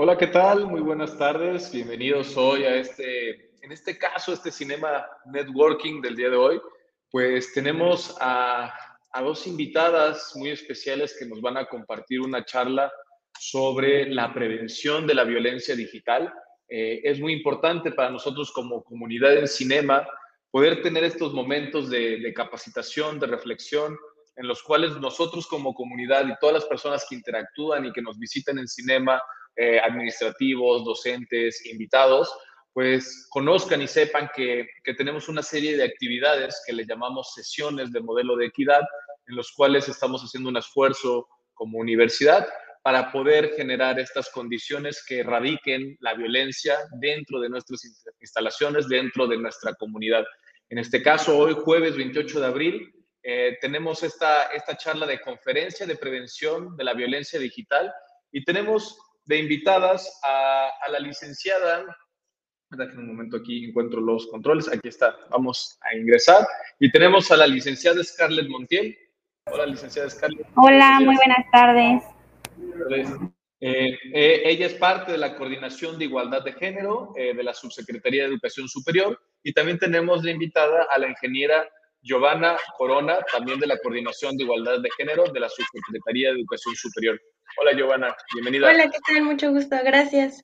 Hola, ¿qué tal? Muy buenas tardes. Bienvenidos hoy a este, en este caso, este Cinema Networking del día de hoy. Pues tenemos a, dos invitadas muy especiales que nos van a compartir una charla sobre la prevención de la violencia digital. Eh, es muy importante para nosotros como comunidad en cinema poder tener estos momentos de, capacitación, de reflexión, en los cuales nosotros como comunidad y todas las personas que interactúan y que nos visiten en cinema eh, administrativos, docentes, invitados, pues conozcan y sepan que, que, tenemos una serie de actividades que le llamamos sesiones de modelo de equidad, en los cuales estamos haciendo un esfuerzo como universidad para poder generar estas condiciones que erradiquen la violencia dentro de nuestras instalaciones, dentro de nuestra comunidad. En este caso, hoy jueves 28 de abril, eh, tenemos esta, esta charla de conferencia de prevención de la violencia digital y tenemos de invitadas a, la licenciada, en un momento aquí encuentro los controles, aquí está, vamos a ingresar, y tenemos a la licenciada Scarlett Montiel. Hola, licenciada Scarlett. Hola, muy buenas tardes. Eh, eh, ella es parte de la Coordinación de Igualdad de Género eh, de la Subsecretaría de Educación Superior. Y también tenemos de invitada a la ingeniera Giovanna Corona, también de la Coordinación de Igualdad de Género de la Subsecretaría de Educación Superior. Hola Giovanna, bienvenida. Hola, ¿qué tal? Mucho gusto, gracias.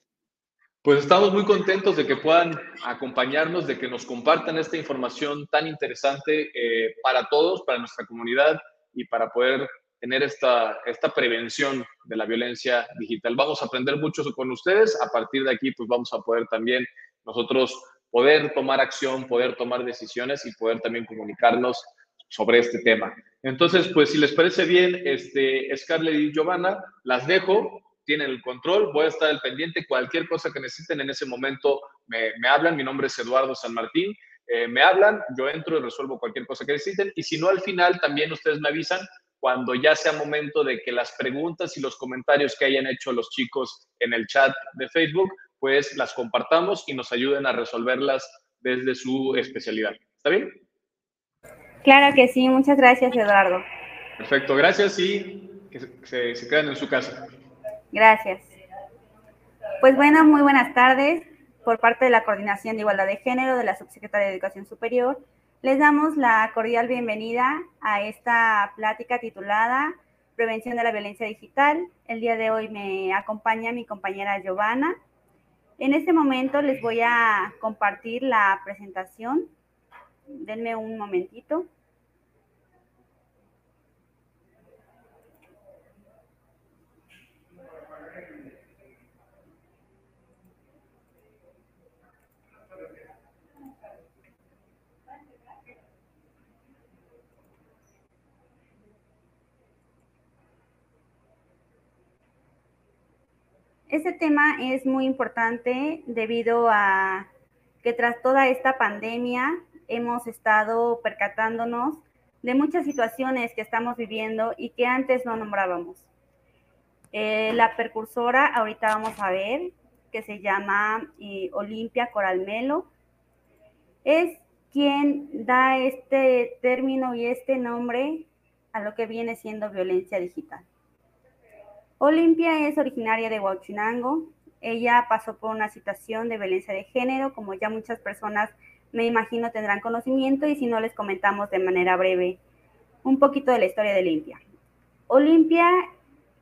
Pues estamos muy contentos de que puedan acompañarnos, de que nos compartan esta información tan interesante eh, para todos, para nuestra comunidad y para poder tener esta, esta prevención de la violencia digital. Vamos a aprender mucho con ustedes. A partir de aquí, pues vamos a poder también nosotros poder tomar acción, poder tomar decisiones y poder también comunicarnos sobre este tema. Entonces, pues si les parece bien, este, Scarlett y Giovanna, las dejo, tienen el control, voy a estar al pendiente, cualquier cosa que necesiten en ese momento me, me hablan, mi nombre es Eduardo San Martín, eh, me hablan, yo entro y resuelvo cualquier cosa que necesiten, y si no, al final también ustedes me avisan cuando ya sea momento de que las preguntas y los comentarios que hayan hecho los chicos en el chat de Facebook, pues las compartamos y nos ayuden a resolverlas desde su especialidad. ¿Está bien? Claro que sí, muchas gracias Eduardo. Perfecto, gracias y que se, se queden en su casa. Gracias. Pues bueno, muy buenas tardes. Por parte de la Coordinación de Igualdad de Género de la Subsecretaría de Educación Superior, les damos la cordial bienvenida a esta plática titulada Prevención de la Violencia Digital. El día de hoy me acompaña mi compañera Giovanna. En este momento les voy a compartir la presentación. Denme un momentito. Este tema es muy importante debido a que tras toda esta pandemia hemos estado percatándonos de muchas situaciones que estamos viviendo y que antes no nombrábamos. Eh, la precursora, ahorita vamos a ver, que se llama eh, Olimpia Coralmelo, es quien da este término y este nombre a lo que viene siendo violencia digital. Olimpia es originaria de Huachinango. Ella pasó por una situación de violencia de género, como ya muchas personas me imagino tendrán conocimiento, y si no les comentamos de manera breve un poquito de la historia de Olimpia. Olimpia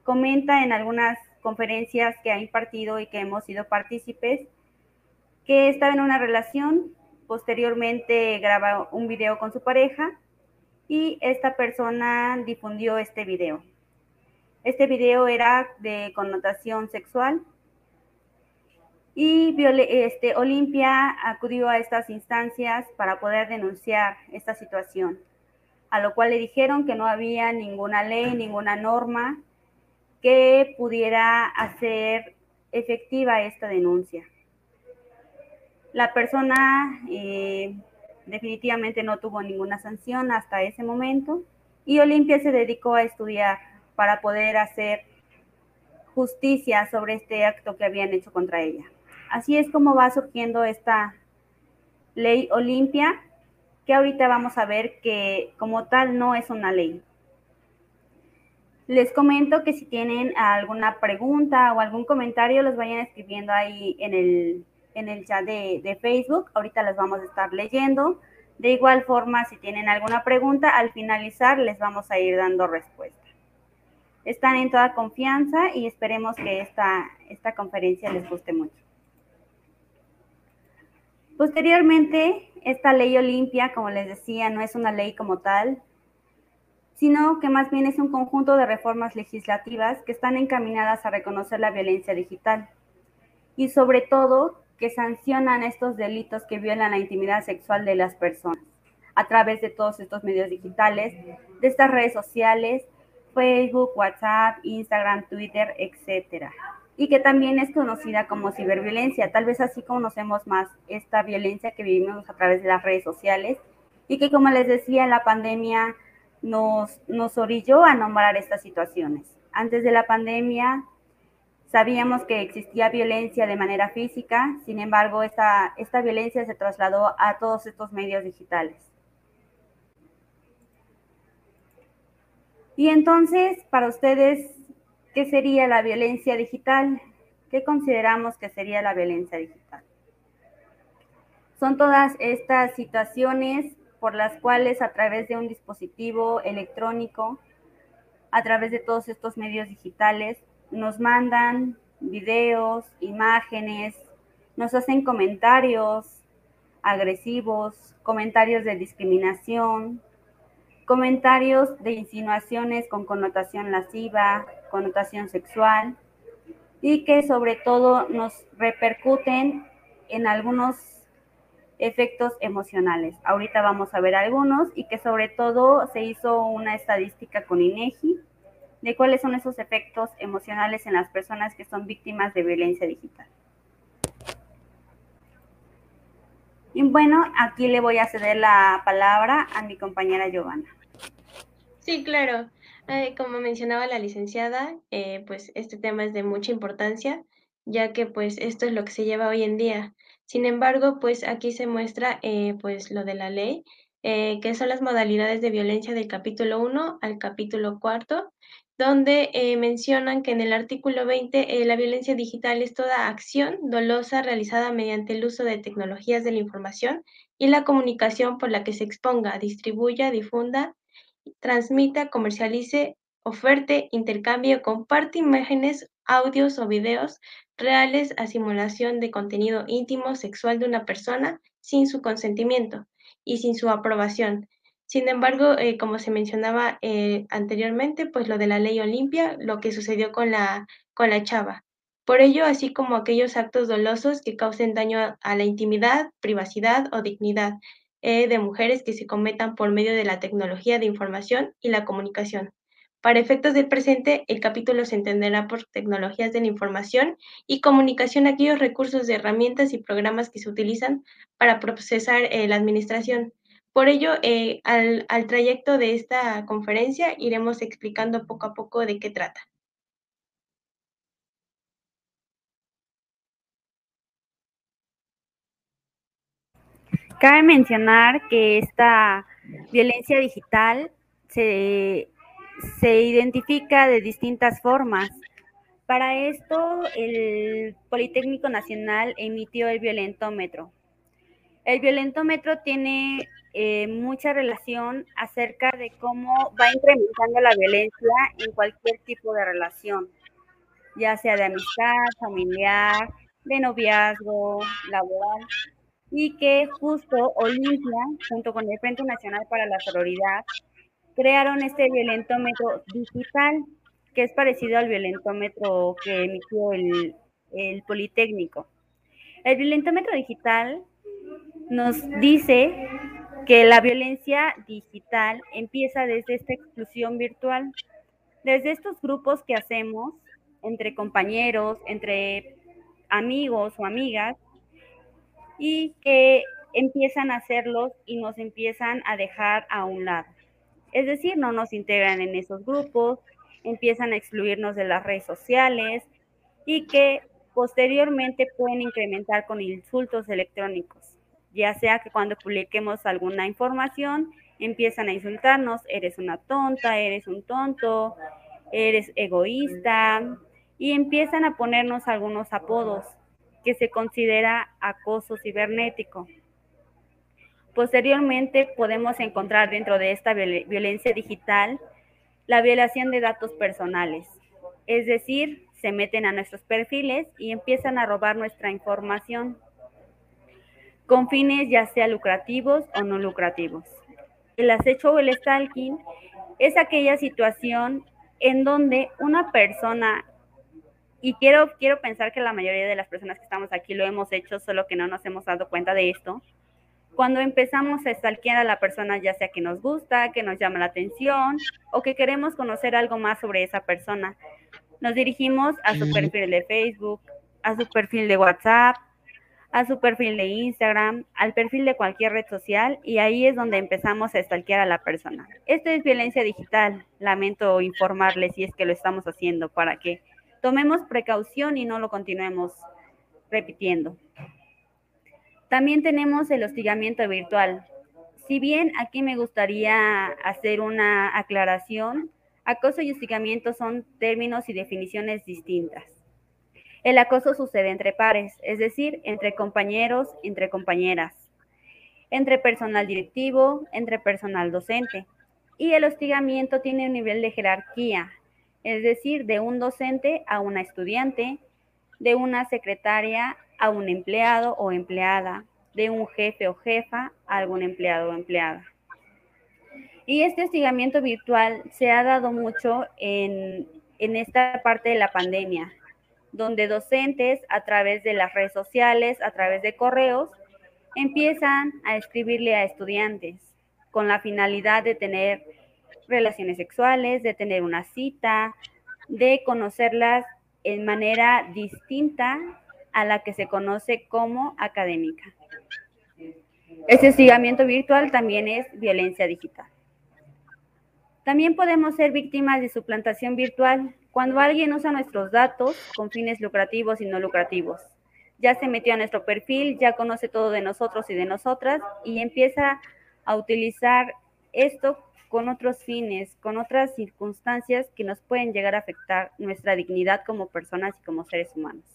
comenta en algunas conferencias que ha impartido y que hemos sido partícipes que estaba en una relación, posteriormente graba un video con su pareja y esta persona difundió este video. Este video era de connotación sexual y este, Olimpia acudió a estas instancias para poder denunciar esta situación, a lo cual le dijeron que no había ninguna ley, ninguna norma que pudiera hacer efectiva esta denuncia. La persona eh, definitivamente no tuvo ninguna sanción hasta ese momento y Olimpia se dedicó a estudiar para poder hacer justicia sobre este acto que habían hecho contra ella. Así es como va surgiendo esta ley Olimpia, que ahorita vamos a ver que como tal no es una ley. Les comento que si tienen alguna pregunta o algún comentario, los vayan escribiendo ahí en el, en el chat de, de Facebook. Ahorita las vamos a estar leyendo. De igual forma, si tienen alguna pregunta, al finalizar les vamos a ir dando respuesta. Están en toda confianza y esperemos que esta, esta conferencia les guste mucho. Posteriormente, esta ley Olimpia, como les decía, no es una ley como tal, sino que más bien es un conjunto de reformas legislativas que están encaminadas a reconocer la violencia digital y sobre todo que sancionan estos delitos que violan la intimidad sexual de las personas a través de todos estos medios digitales, de estas redes sociales, Facebook, WhatsApp, Instagram, Twitter, etcétera. Y que también es conocida como ciberviolencia. Tal vez así conocemos más esta violencia que vivimos a través de las redes sociales y que, como les decía, la pandemia nos, nos orilló a nombrar estas situaciones. Antes de la pandemia, Sabíamos que existía violencia de manera física, sin embargo, esta, esta violencia se trasladó a todos estos medios digitales. Y entonces, para ustedes, ¿qué sería la violencia digital? ¿Qué consideramos que sería la violencia digital? Son todas estas situaciones por las cuales a través de un dispositivo electrónico, a través de todos estos medios digitales, nos mandan videos, imágenes, nos hacen comentarios agresivos, comentarios de discriminación, comentarios de insinuaciones con connotación lasciva, connotación sexual y que sobre todo nos repercuten en algunos efectos emocionales. Ahorita vamos a ver algunos y que sobre todo se hizo una estadística con INEGI de cuáles son esos efectos emocionales en las personas que son víctimas de violencia digital. Y bueno, aquí le voy a ceder la palabra a mi compañera Giovanna. Sí, claro. Eh, como mencionaba la licenciada, eh, pues este tema es de mucha importancia, ya que pues esto es lo que se lleva hoy en día. Sin embargo, pues aquí se muestra eh, pues lo de la ley, que son las modalidades de violencia del capítulo 1 al capítulo 4 donde eh, mencionan que en el artículo 20 eh, la violencia digital es toda acción dolosa realizada mediante el uso de tecnologías de la información y la comunicación por la que se exponga, distribuya, difunda, transmita, comercialice, oferte, intercambie o comparte imágenes, audios o videos reales a simulación de contenido íntimo sexual de una persona sin su consentimiento y sin su aprobación sin embargo, eh, como se mencionaba eh, anteriormente, pues lo de la ley Olimpia, lo que sucedió con la, con la chava. Por ello, así como aquellos actos dolosos que causen daño a, la intimidad, privacidad o dignidad eh, de mujeres que se cometan por medio de la tecnología de información y la comunicación. Para efectos del presente, el capítulo se entenderá por tecnologías de la información y comunicación aquellos recursos de herramientas y programas que se utilizan para procesar la administración por ello, eh, al, al trayecto de esta conferencia iremos explicando poco a poco de qué trata. Cabe mencionar que esta violencia digital se, se, identifica de distintas formas. Para esto, el Politécnico Nacional emitió el violentómetro. El violentómetro tiene eh, mucha relación acerca de cómo va incrementando la violencia en cualquier tipo de relación, ya sea de amistad, familiar, de noviazgo, laboral, y que justo Olimpia, junto con el Frente Nacional para la Sororidad, crearon este violentómetro digital, que es parecido al violentómetro que emitió el, el Politécnico. El violentómetro digital nos dice que la violencia digital empieza desde esta exclusión virtual, desde estos grupos que hacemos entre compañeros, entre amigos o amigas, y que empiezan a hacerlos y nos empiezan a dejar a un lado. Es decir, no nos integran en esos grupos, empiezan a excluirnos de las redes sociales y que posteriormente pueden incrementar con insultos electrónicos ya sea que cuando publiquemos alguna información empiezan a insultarnos, eres una tonta, eres un tonto, eres egoísta y empiezan a ponernos algunos apodos que se considera acoso cibernético. Posteriormente podemos encontrar dentro de esta violencia digital la violación de datos personales, es decir, se meten a nuestros perfiles y empiezan a robar nuestra información con fines ya sea lucrativos o no lucrativos. El acecho o el stalking es aquella situación en donde una persona, y quiero, quiero pensar que la mayoría de las personas que estamos aquí lo hemos hecho, solo que no nos hemos dado cuenta de esto, cuando empezamos a stalkear a la persona, ya sea que nos gusta, que nos llama la atención o que queremos conocer algo más sobre esa persona, nos dirigimos a su perfil de Facebook, a su perfil de WhatsApp, a su perfil de Instagram, al perfil de cualquier red social y ahí es donde empezamos a stalkear a la persona. Esto es violencia digital. Lamento informarles si es que lo estamos haciendo para que tomemos precaución y no lo continuemos repitiendo. También tenemos el hostigamiento virtual. Si bien aquí me gustaría hacer una aclaración, acoso y hostigamiento son términos y definiciones distintas. El acoso sucede entre pares, es decir, entre compañeros, entre compañeras, entre personal directivo, entre personal docente. Y el hostigamiento tiene un nivel de jerarquía, es decir, de un docente a una estudiante, de una secretaria a un empleado o empleada, de un jefe o jefa a algún empleado o empleada. Y este hostigamiento virtual se ha dado mucho en, en esta parte de la pandemia, donde docentes a través de las redes sociales, a través de correos, empiezan a escribirle a estudiantes con la finalidad de tener relaciones sexuales, de tener una cita, de conocerlas en manera distinta a la que se conoce como académica. Ese hostigamiento virtual también es violencia digital. También podemos ser víctimas de suplantación virtual cuando alguien usa nuestros datos con fines lucrativos y no lucrativos. Ya se metió a nuestro perfil, ya conoce todo de nosotros y de nosotras y empieza a utilizar esto con otros fines, con otras circunstancias que nos pueden llegar a afectar nuestra dignidad como personas y como seres humanos.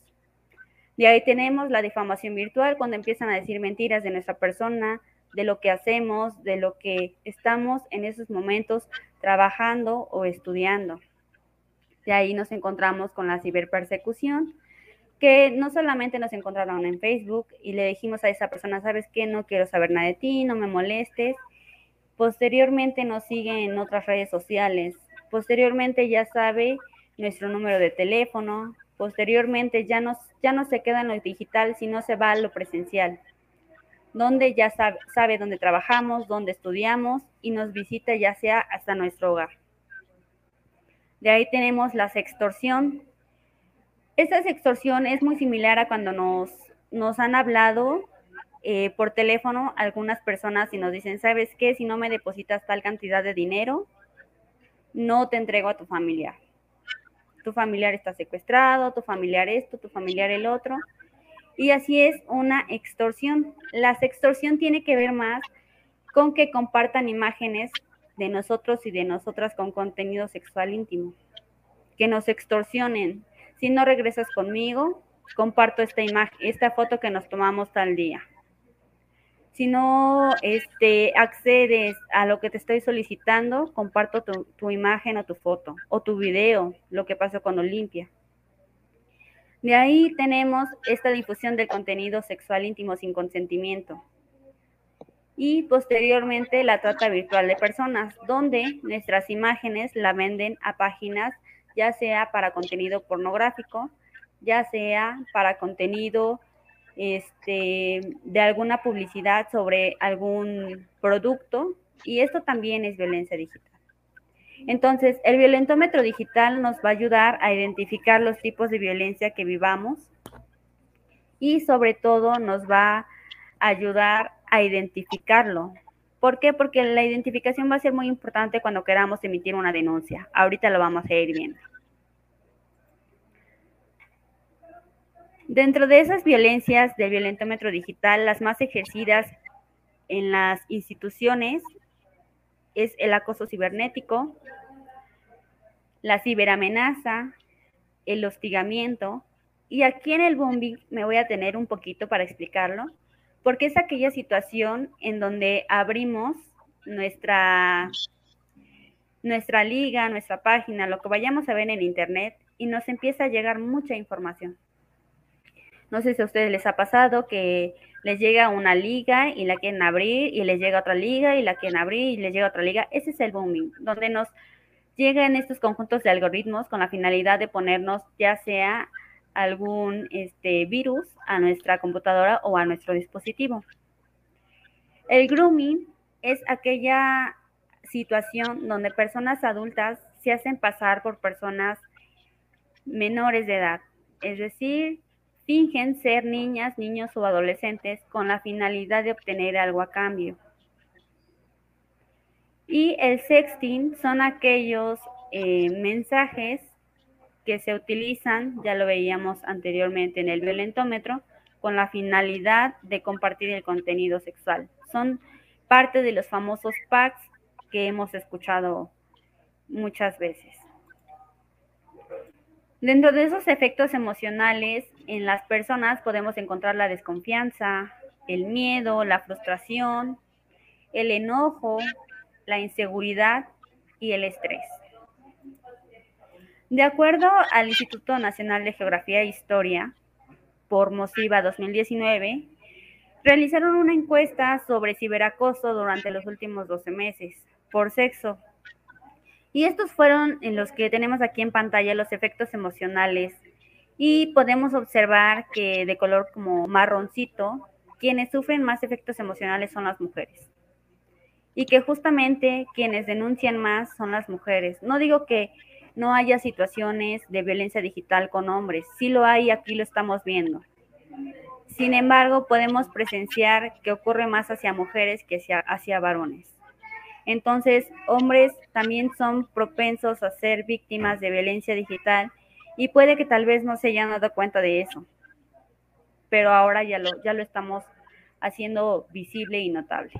De ahí tenemos la difamación virtual, cuando empiezan a decir mentiras de nuestra persona, de lo que hacemos, de lo que estamos en esos momentos trabajando o estudiando. De ahí nos encontramos con la ciberpersecución, que no solamente nos encontraron en Facebook y le dijimos a esa persona, sabes qué, no quiero saber nada de ti, no me molestes. Posteriormente nos sigue en otras redes sociales. Posteriormente ya sabe nuestro número de teléfono. Posteriormente ya, nos, ya no se queda en lo digital, sino se va a lo presencial donde ya sabe, sabe dónde trabajamos, dónde estudiamos y nos visita ya sea hasta nuestro hogar. De ahí tenemos la sextorsión. Esta sextorsión es muy similar a cuando nos, nos han hablado eh, por teléfono algunas personas y nos dicen, ¿sabes qué? Si no me depositas tal cantidad de dinero, no te entrego a tu familiar. Tu familiar está secuestrado, tu familiar esto, tu familiar el otro y así es una extorsión. La extorsión tiene que ver más con que compartan imágenes de nosotros y de nosotras con contenido sexual íntimo. Que nos extorsionen. Si no regresas conmigo, comparto esta imagen, esta foto que nos tomamos tal día. Si no este, accedes a lo que te estoy solicitando, comparto tu, tu imagen o tu foto o tu video, lo que pasó con Olimpia. De ahí tenemos esta difusión del contenido sexual íntimo sin consentimiento. Y posteriormente la trata virtual de personas, donde nuestras imágenes la venden a páginas, ya sea para contenido pornográfico, ya sea para contenido este, de alguna publicidad sobre algún producto. Y esto también es violencia digital. Entonces, el violentómetro digital nos va a ayudar a identificar los tipos de violencia que vivamos y sobre todo nos va a ayudar a identificarlo. ¿Por qué? Porque la identificación va a ser muy importante cuando queramos emitir una denuncia. Ahorita lo vamos a ir viendo. Dentro de esas violencias del violentómetro digital, las más ejercidas en las instituciones es el acoso cibernético, la ciberamenaza, el hostigamiento. Y aquí en el bombing me voy a tener un poquito para explicarlo, porque es aquella situación en donde abrimos nuestra, nuestra liga, nuestra página, lo que vayamos a ver en internet y nos empieza a llegar mucha información. No sé si a ustedes les ha pasado que les llega una liga y la quieren abrir y les llega otra liga y la quieren abrir y les llega otra liga. Ese es el booming, donde nos llegan estos conjuntos de algoritmos con la finalidad de ponernos ya sea algún este, virus a nuestra computadora o a nuestro dispositivo. El grooming es aquella situación donde personas adultas se hacen pasar por personas menores de edad, es decir, fingen ser niñas, niños o adolescentes con la finalidad de obtener algo a cambio. Y el sexting son aquellos eh, mensajes que se utilizan, ya lo veíamos anteriormente en el violentómetro, con la finalidad de compartir el contenido sexual. Son parte de los famosos packs que hemos escuchado muchas veces. Dentro de esos efectos emocionales en las personas podemos encontrar la desconfianza, el miedo, la frustración, el enojo, la inseguridad y el estrés. De acuerdo al Instituto Nacional de Geografía e Historia, por MOSIVA 2019, realizaron una encuesta sobre ciberacoso durante los últimos 12 meses por sexo y estos fueron en los que tenemos aquí en pantalla los efectos emocionales. Y podemos observar que de color como marroncito, quienes sufren más efectos emocionales son las mujeres. Y que justamente quienes denuncian más son las mujeres. No digo que no haya situaciones de violencia digital con hombres, sí lo hay, aquí lo estamos viendo. Sin embargo, podemos presenciar que ocurre más hacia mujeres que hacia, hacia varones. Entonces, hombres también son propensos a ser víctimas de violencia digital y puede que tal vez no se hayan dado cuenta de eso, pero ahora ya lo, ya lo estamos haciendo visible y notable.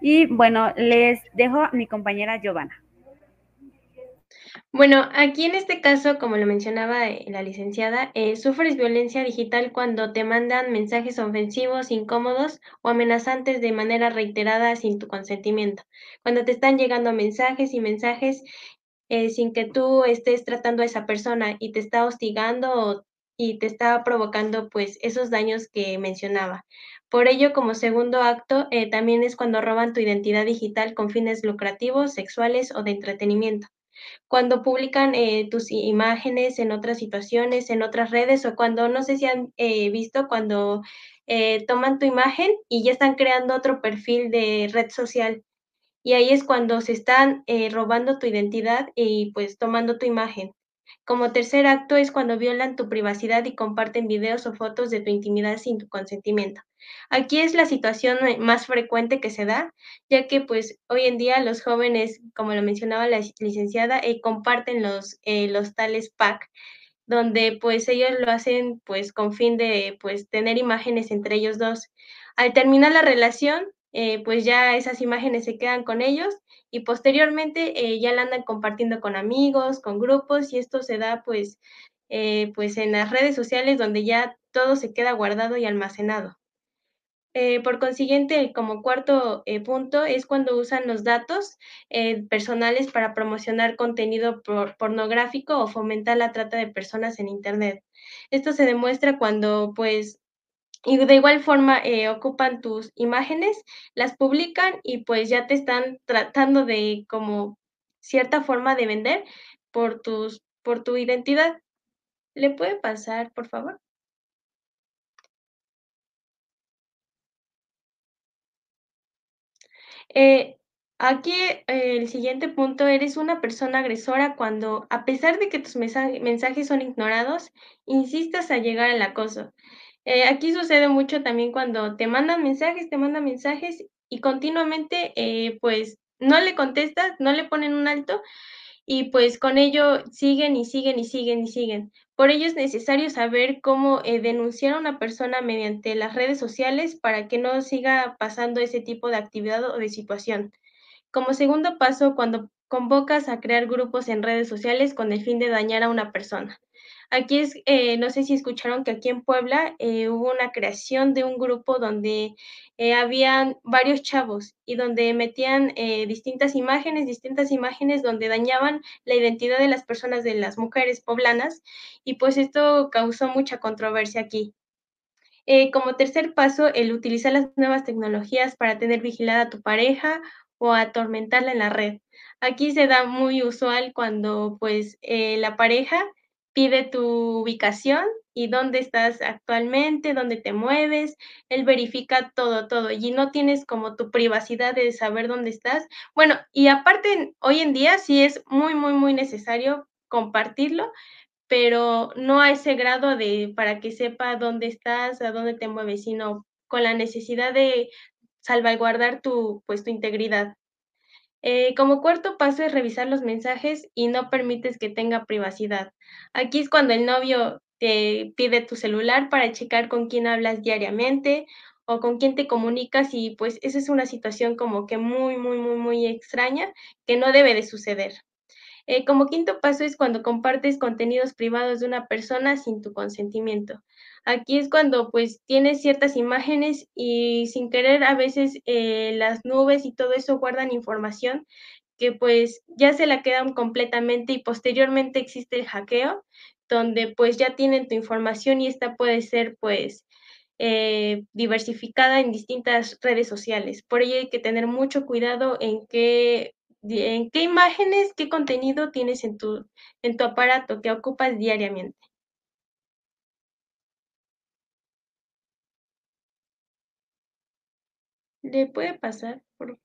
Y bueno, les dejo a mi compañera Giovanna. Bueno, aquí en este caso, como lo mencionaba eh, la licenciada, eh, sufres violencia digital cuando te mandan mensajes ofensivos, incómodos o amenazantes de manera reiterada sin tu consentimiento. Cuando te están llegando mensajes y mensajes eh, sin que tú estés tratando a esa persona y te está hostigando y te está provocando pues esos daños que mencionaba. Por ello, como segundo acto, también es cuando roban tu identidad digital con fines lucrativos, sexuales o de entretenimiento cuando publican eh, tus imágenes en otras situaciones, en otras redes, o cuando, no sé si han eh, visto, cuando eh, toman tu imagen y ya están creando otro perfil de red social. Y ahí es cuando se están robando tu identidad y pues tomando tu imagen. Como tercer acto es cuando violan tu privacidad y comparten videos o fotos de tu intimidad sin tu consentimiento. Aquí es la situación más frecuente que se da, ya que pues hoy en día los jóvenes, como lo mencionaba la licenciada, eh, comparten los, eh, los tales pack donde pues ellos lo hacen pues con fin de pues tener imágenes entre ellos dos. Al terminar la relación, eh, pues ya esas imágenes se quedan con ellos y posteriormente eh, ya la andan compartiendo con amigos, con grupos y esto se da pues, eh, pues en las redes sociales donde ya todo se queda guardado y almacenado. Por consiguiente, como cuarto punto es cuando usan los datos personales para promocionar contenido pornográfico o fomentar la trata de personas en Internet. Esto se demuestra cuando pues y de igual forma eh, ocupan tus imágenes, las publican y pues ya te están tratando de como cierta forma de vender por tus por tu identidad. ¿Le puede pasar, por favor? Eh, aquí eh, el siguiente punto, eres una persona agresora cuando, a pesar de que tus mensajes son ignorados, insistas a llegar al acoso. Eh, aquí sucede mucho también cuando te mandan mensajes, te mandan mensajes y continuamente, pues, no le contestas, no le ponen un alto y pues con ello siguen y siguen y siguen y siguen. Por ello es necesario saber cómo eh, denunciar a una persona mediante las redes sociales para que no siga pasando ese tipo de actividad o de situación. Como segundo paso, cuando convocas a crear grupos en redes sociales con el fin de dañar a una persona. Aquí es, eh, no sé si escucharon que aquí en Puebla eh, hubo una creación de un grupo donde eh, habían varios chavos y donde metían distintas imágenes, distintas imágenes donde dañaban la identidad de las personas, de las mujeres poblanas, y pues esto causó mucha controversia aquí. como tercer paso, el utilizar las nuevas tecnologías para tener vigilada a tu pareja o atormentarla en la red. Aquí se da muy usual cuando pues la pareja pide tu ubicación y dónde estás actualmente, dónde te mueves, él verifica todo, todo, y no tienes como tu privacidad de saber dónde estás. Bueno, y aparte, hoy en día sí es muy, muy, muy necesario compartirlo, pero no a ese grado de para que sepa dónde estás, a dónde te mueves, sino con la necesidad de salvaguardar tu, pues, tu integridad. Eh, como cuarto paso es revisar los mensajes y no permites que tenga privacidad. Aquí es cuando el novio te pide tu celular para checar con quién hablas diariamente o con quién te comunicas y pues esa es una situación como que muy, muy, muy, muy extraña que no debe de suceder. Eh, como quinto paso es cuando compartes contenidos privados de una persona sin tu consentimiento. Aquí es cuando pues tienes ciertas imágenes y sin querer a veces eh, las nubes y todo eso guardan información que pues ya se la quedan completamente y posteriormente existe el hackeo donde pues ya tienen tu información y esta puede ser pues eh, diversificada en distintas redes sociales. Por ello hay que tener mucho cuidado en qué, en qué imágenes, qué contenido tienes en tu, en tu aparato que ocupas diariamente. ¿Le puede pasar, por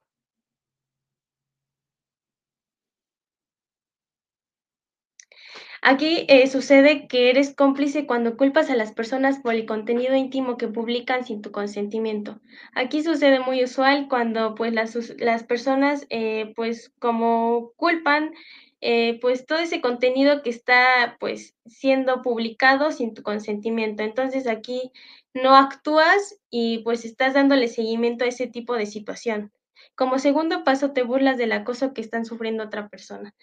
Aquí eh, sucede que eres cómplice cuando culpas a las personas por el contenido íntimo que publican sin tu consentimiento. Aquí sucede muy usual cuando pues las, las personas eh, pues como culpan eh, pues todo ese contenido que está pues siendo publicado sin tu consentimiento. Entonces aquí no actúas y pues estás dándole seguimiento a ese tipo de situación. Como segundo paso, te burlas del acoso que están sufriendo otra persona.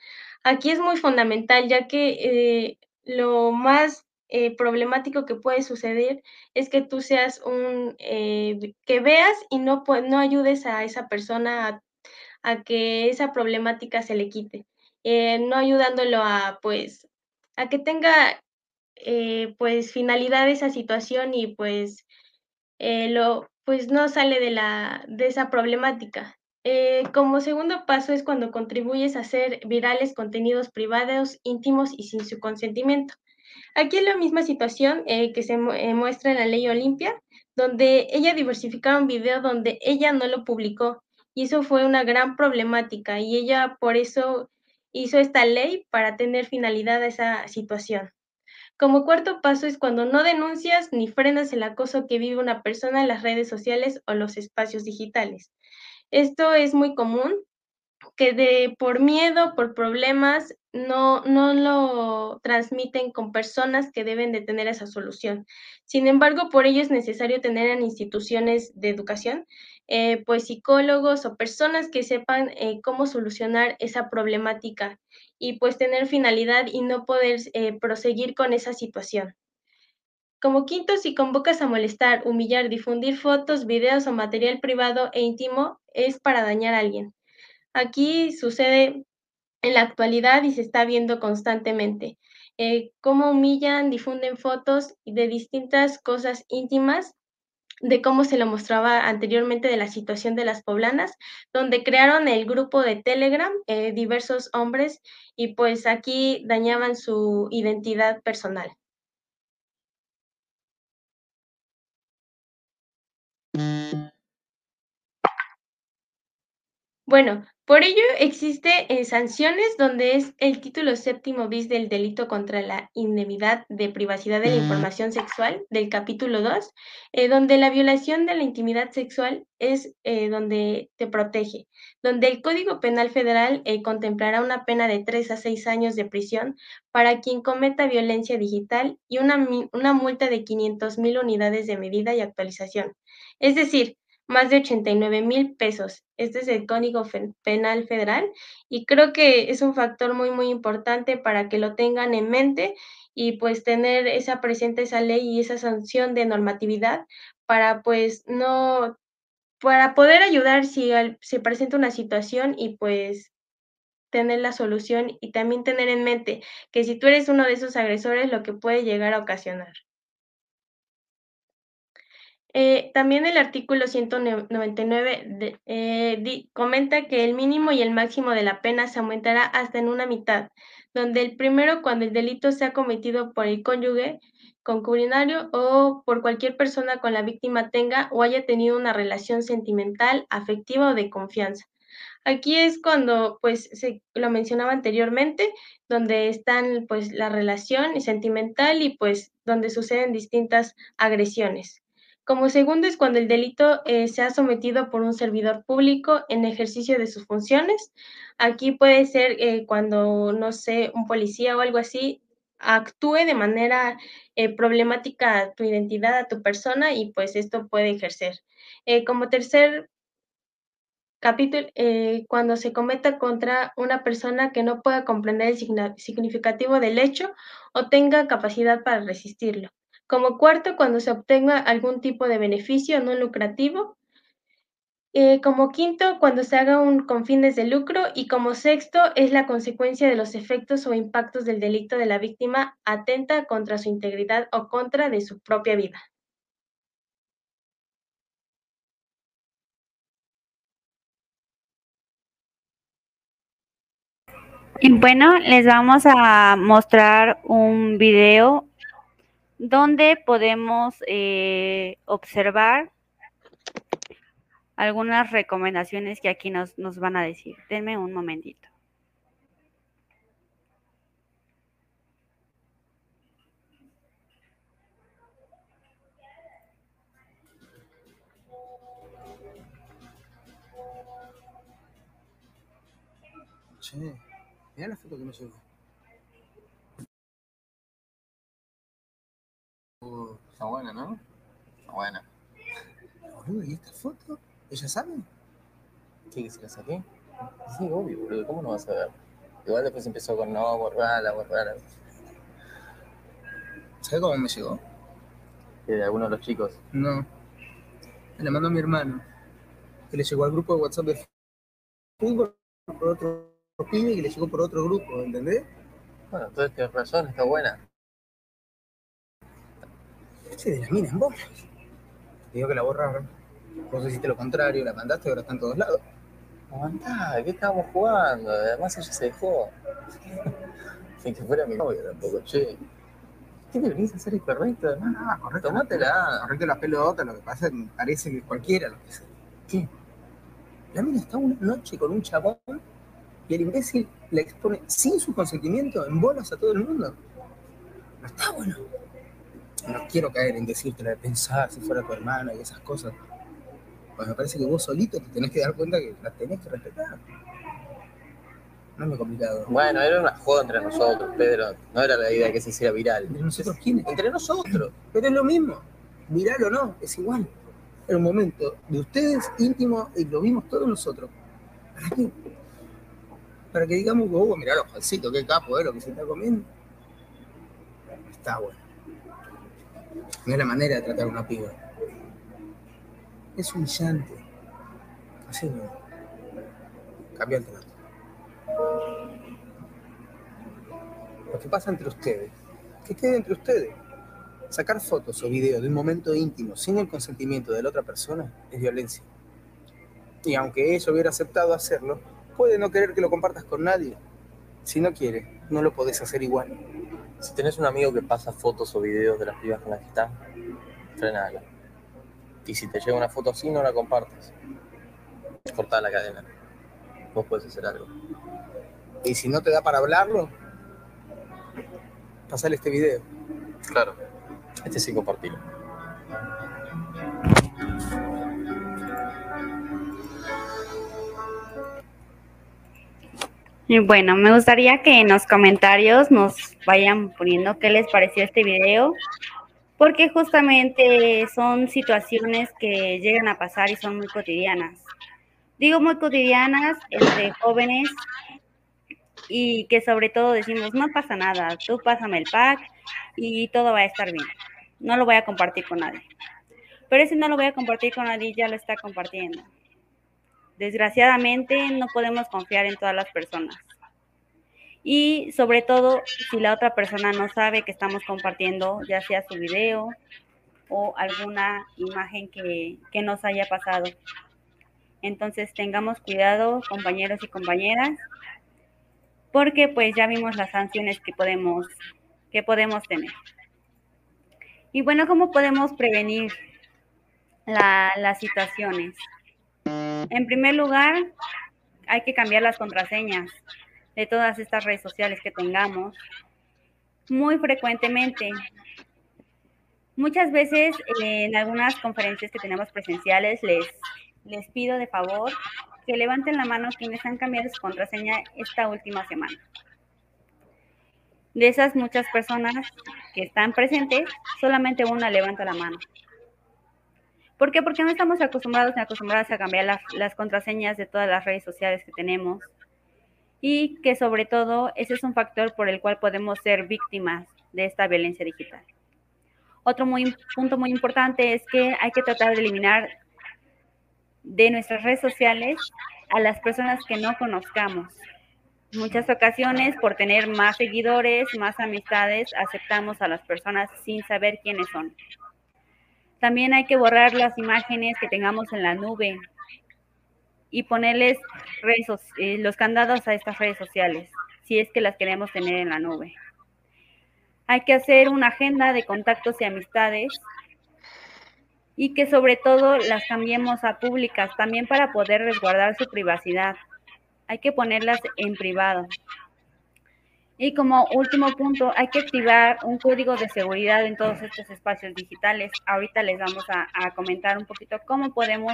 Aquí es muy fundamental, ya que eh, lo más eh, problemático que puede suceder es que tú seas un, que veas y no, no ayudes a esa persona a, que esa problemática se le quite. Eh, no ayudándolo a, pues, a que tenga, eh, pues, finalidad esa situación y, pues, eh, lo, pues, no sale de la de esa problemática. Como segundo paso es cuando contribuyes a hacer virales contenidos privados, íntimos y sin su consentimiento. Aquí es la misma situación que se muestra en la ley Olimpia, donde ella diversificaba un video donde ella no lo publicó y eso fue una gran problemática y ella por eso hizo esta ley para tener finalidad esa situación. Como cuarto paso es cuando no denuncias ni frenas el acoso que vive una persona en las redes sociales o los espacios digitales. Esto es muy común, que de por miedo, por problemas, no, no lo transmiten con personas que deben de tener esa solución. Sin embargo, por ello es necesario tener en instituciones de educación eh, pues psicólogos o personas que sepan eh, cómo solucionar esa problemática y pues tener finalidad y no poder eh, proseguir con esa situación. Como quinto, si convocas a molestar, humillar, difundir fotos, videos o material privado e íntimo, es para dañar a alguien. Aquí sucede en la actualidad y se está viendo constantemente. cómo humillan, difunden fotos de distintas cosas íntimas de cómo se lo mostraba anteriormente de la situación de las poblanas, donde crearon el grupo de Telegram, eh, diversos hombres, y pues aquí dañaban su identidad personal. Bueno, por ello existe eh, sanciones donde es el título séptimo bis del delito contra la indemnidad de privacidad de la información sexual del capítulo 2, eh, donde la violación de la intimidad sexual es eh, donde te protege, donde el Código Penal Federal contemplará una pena de 3 a 6 años de prisión para quien cometa violencia digital y una, una multa de 500 mil unidades de medida y actualización. Es decir, más de 89 mil pesos. Este es el Código Penal Federal y creo que es un factor muy, muy importante para que lo tengan en mente y pues tener esa presente esa ley y esa sanción de normatividad para pues no, para poder ayudar si se presenta una situación y pues tener la solución y también tener en mente que si tú eres uno de esos agresores, lo que puede llegar a ocasionar. Eh, también el artículo 199 eh, comenta que el mínimo y el máximo de la pena se aumentará hasta en una mitad, donde el primero cuando el delito sea cometido por el cónyuge, concubinario o por cualquier persona con la víctima tenga o haya tenido una relación sentimental, afectiva o de confianza. Aquí es cuando, pues, se lo mencionaba anteriormente, donde están, pues, la relación sentimental y, pues, donde suceden distintas agresiones. Como segundo es cuando el delito eh, se ha sometido por un servidor público en ejercicio de sus funciones. Aquí puede ser eh, cuando, no sé, un policía o algo así actúe de manera eh, problemática a tu identidad, a tu persona y pues esto puede ejercer. como tercer capítulo, cuando se cometa contra una persona que no pueda comprender el significativo del hecho o tenga capacidad para resistirlo. Como cuarto, cuando se obtenga algún tipo de beneficio no lucrativo. Eh, como quinto, cuando se haga un con fines de lucro. Y como sexto, es la consecuencia de los efectos o impactos del delito de la víctima atenta contra su integridad o contra de su propia vida. Y bueno, les vamos a mostrar un video donde podemos eh, observar algunas recomendaciones que aquí nos, nos van a decir. Denme un momentito. Sí, mira la foto que me está buena, ¿no? Está buena. Boludo, ¿y esta foto? ¿Ella sabe? ¿Qué, que se la saqué? Sí, obvio, boludo, ¿cómo no vas a ver? Igual después empezó con no, borrala, borrala. ¿Sabes cómo me llegó? ¿De alguno de los chicos? No. Me la mandó mi hermano. Que le llegó al grupo de WhatsApp de fútbol por otro pibe que le llegó por otro grupo, ¿entendés? Bueno, entonces tienes razón, está buena. Sí, de las minas, vos. Te digo que la borraron. Vos hiciste lo contrario, la mandaste y ahora está en todos lados. Aguantá, ¿qué estábamos jugando? Además ella se dejó. Sin que fuera mi novia tampoco, che. ¿Qué te venís a hacer incorrecto, además? Ah, correcto. Tomátela. Correcto la pelota, lo que pasa es que parece que cualquiera lo que sea. ¿Qué? La mina está una noche con un chabón y el imbécil le expone sin su consentimiento en bolas a todo el mundo. No está bueno no quiero caer en decirte de pensar si fuera tu hermana y esas cosas. Pues me parece que vos solito te tenés que dar cuenta que la tenés que respetar. No es muy complicado. Bueno, era una joda entre nosotros, Pedro. No era la idea que se hiciera viral. ¿Entre nosotros quiénes? Entre nosotros. Pero es lo mismo. Viral o no, es igual. Era un momento de ustedes íntimo y lo vimos todos nosotros. ¿Para qué? Para que digamos, oh, mirá los falsitos, qué capo es lo que se está comiendo. Está bueno. No es la manera de tratar a una piba. Es humillante. Así no. Cambia el trato. Lo que pasa entre ustedes, que quede entre ustedes. Sacar fotos o videos de un momento íntimo sin el consentimiento de la otra persona es violencia. Y aunque ella hubiera aceptado hacerlo, puede no querer que lo compartas con nadie. Si no quiere, no lo podés hacer igual. Si tenés un amigo que pasa fotos o videos de las pibas con las que estás, frenala. Y si te llega una foto así, no la compartes. Cortá la cadena. Vos puedes hacer algo. Y si no te da para hablarlo, pasale este video. Claro. Este sí compartirlo. Y bueno, me gustaría que en los comentarios nos vayan poniendo qué les pareció este video, porque justamente son situaciones que llegan a pasar y son muy cotidianas. Digo muy cotidianas entre jóvenes y que sobre todo decimos, no pasa nada, tú pásame el pack y todo va a estar bien. No lo voy a compartir con nadie. Pero ese no lo voy a compartir con nadie, ya lo está compartiendo. Desgraciadamente no podemos confiar en todas las personas. Y sobre todo si la otra persona no sabe que estamos compartiendo, ya sea su video o alguna imagen que, que nos haya pasado. Entonces tengamos cuidado, compañeros y compañeras, porque pues ya vimos las sanciones que podemos, que podemos tener. Y bueno, ¿cómo podemos prevenir las situaciones? En primer lugar, hay que cambiar las contraseñas de todas estas redes sociales que tengamos muy frecuentemente. Muchas veces en algunas conferencias que tenemos presenciales les, les pido de favor que levanten la mano quienes han cambiado su contraseña esta última semana. De esas muchas personas que están presentes, solamente una levanta la mano. ¿Por qué? Porque no estamos acostumbrados ni acostumbradas a cambiar las, contraseñas de todas las redes sociales que tenemos. Y que sobre todo ese es un factor por el cual podemos ser víctimas de esta violencia digital. Otro muy, punto muy importante es que hay que tratar de eliminar de nuestras redes sociales a las personas que no conozcamos. Muchas ocasiones, por tener más seguidores, más amistades, aceptamos a las personas sin saber quiénes son. También hay que borrar las imágenes que tengamos en la nube y ponerles eh, los candados a estas redes sociales, si es que las queremos tener en la nube. Hay que hacer una agenda de contactos y amistades y que sobre todo las cambiemos a públicas también para poder resguardar su privacidad. Hay que ponerlas en privado. Y como último punto, hay que activar un código de seguridad en todos estos espacios digitales. Ahorita les vamos a, comentar un poquito cómo podemos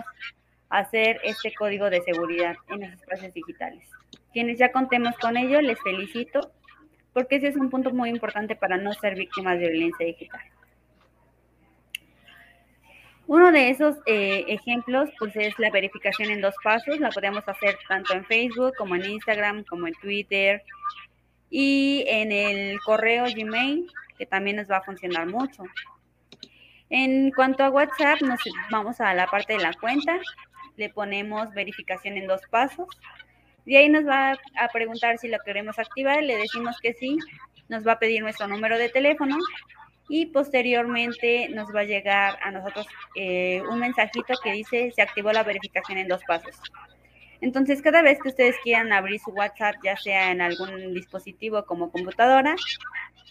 hacer este código de seguridad en los espacios digitales. Quienes ya contemos con ello, les felicito porque ese es un punto muy importante para no ser víctimas de violencia digital. Uno de esos eh, ejemplos pues es la verificación en dos pasos. La podemos hacer tanto en Facebook como en Instagram, como en Twitter y en el correo Gmail, que también nos va a funcionar mucho. En cuanto a WhatsApp, nos vamos a la parte de la cuenta, le ponemos verificación en dos pasos. De ahí nos va a preguntar si lo queremos activar, le decimos que sí, nos va a pedir nuestro número de teléfono y posteriormente nos va a llegar a nosotros eh, un mensajito que dice se activó la verificación en dos pasos. Entonces, cada vez que ustedes quieran abrir su WhatsApp, ya sea en algún dispositivo como computadora,